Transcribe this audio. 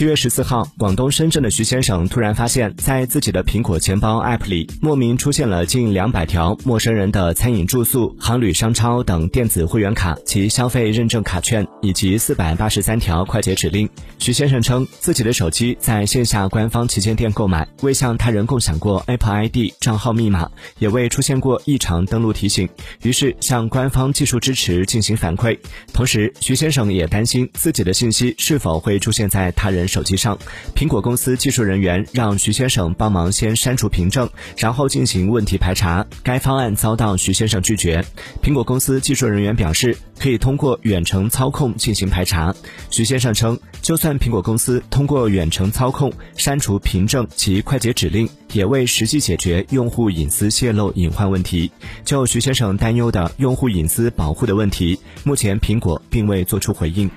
七月十四号，广东深圳的徐先生突然发现，在自己的苹果钱包 App 里，莫名出现了近两百条陌生人的餐饮、住宿、航旅、商超等电子会员卡及消费认证卡券，以及四百八十三条快捷指令。徐先生称，自己的手机在线下官方旗舰店购买，未向他人共享过 Apple ID 账号密码，也未出现过异常登录提醒，于是向官方技术支持进行反馈。同时，徐先生也担心自己的信息是否会出现在他人。手机上，苹果公司技术人员让徐先生帮忙先删除凭证，然后进行问题排查。该方案遭到徐先生拒绝。苹果公司技术人员表示，可以通过远程操控进行排查。徐先生称，就算苹果公司通过远程操控删除凭证及快捷指令，也未实际解决用户隐私泄露隐患问题。就徐先生担忧的用户隐私保护的问题，目前苹果并未做出回应。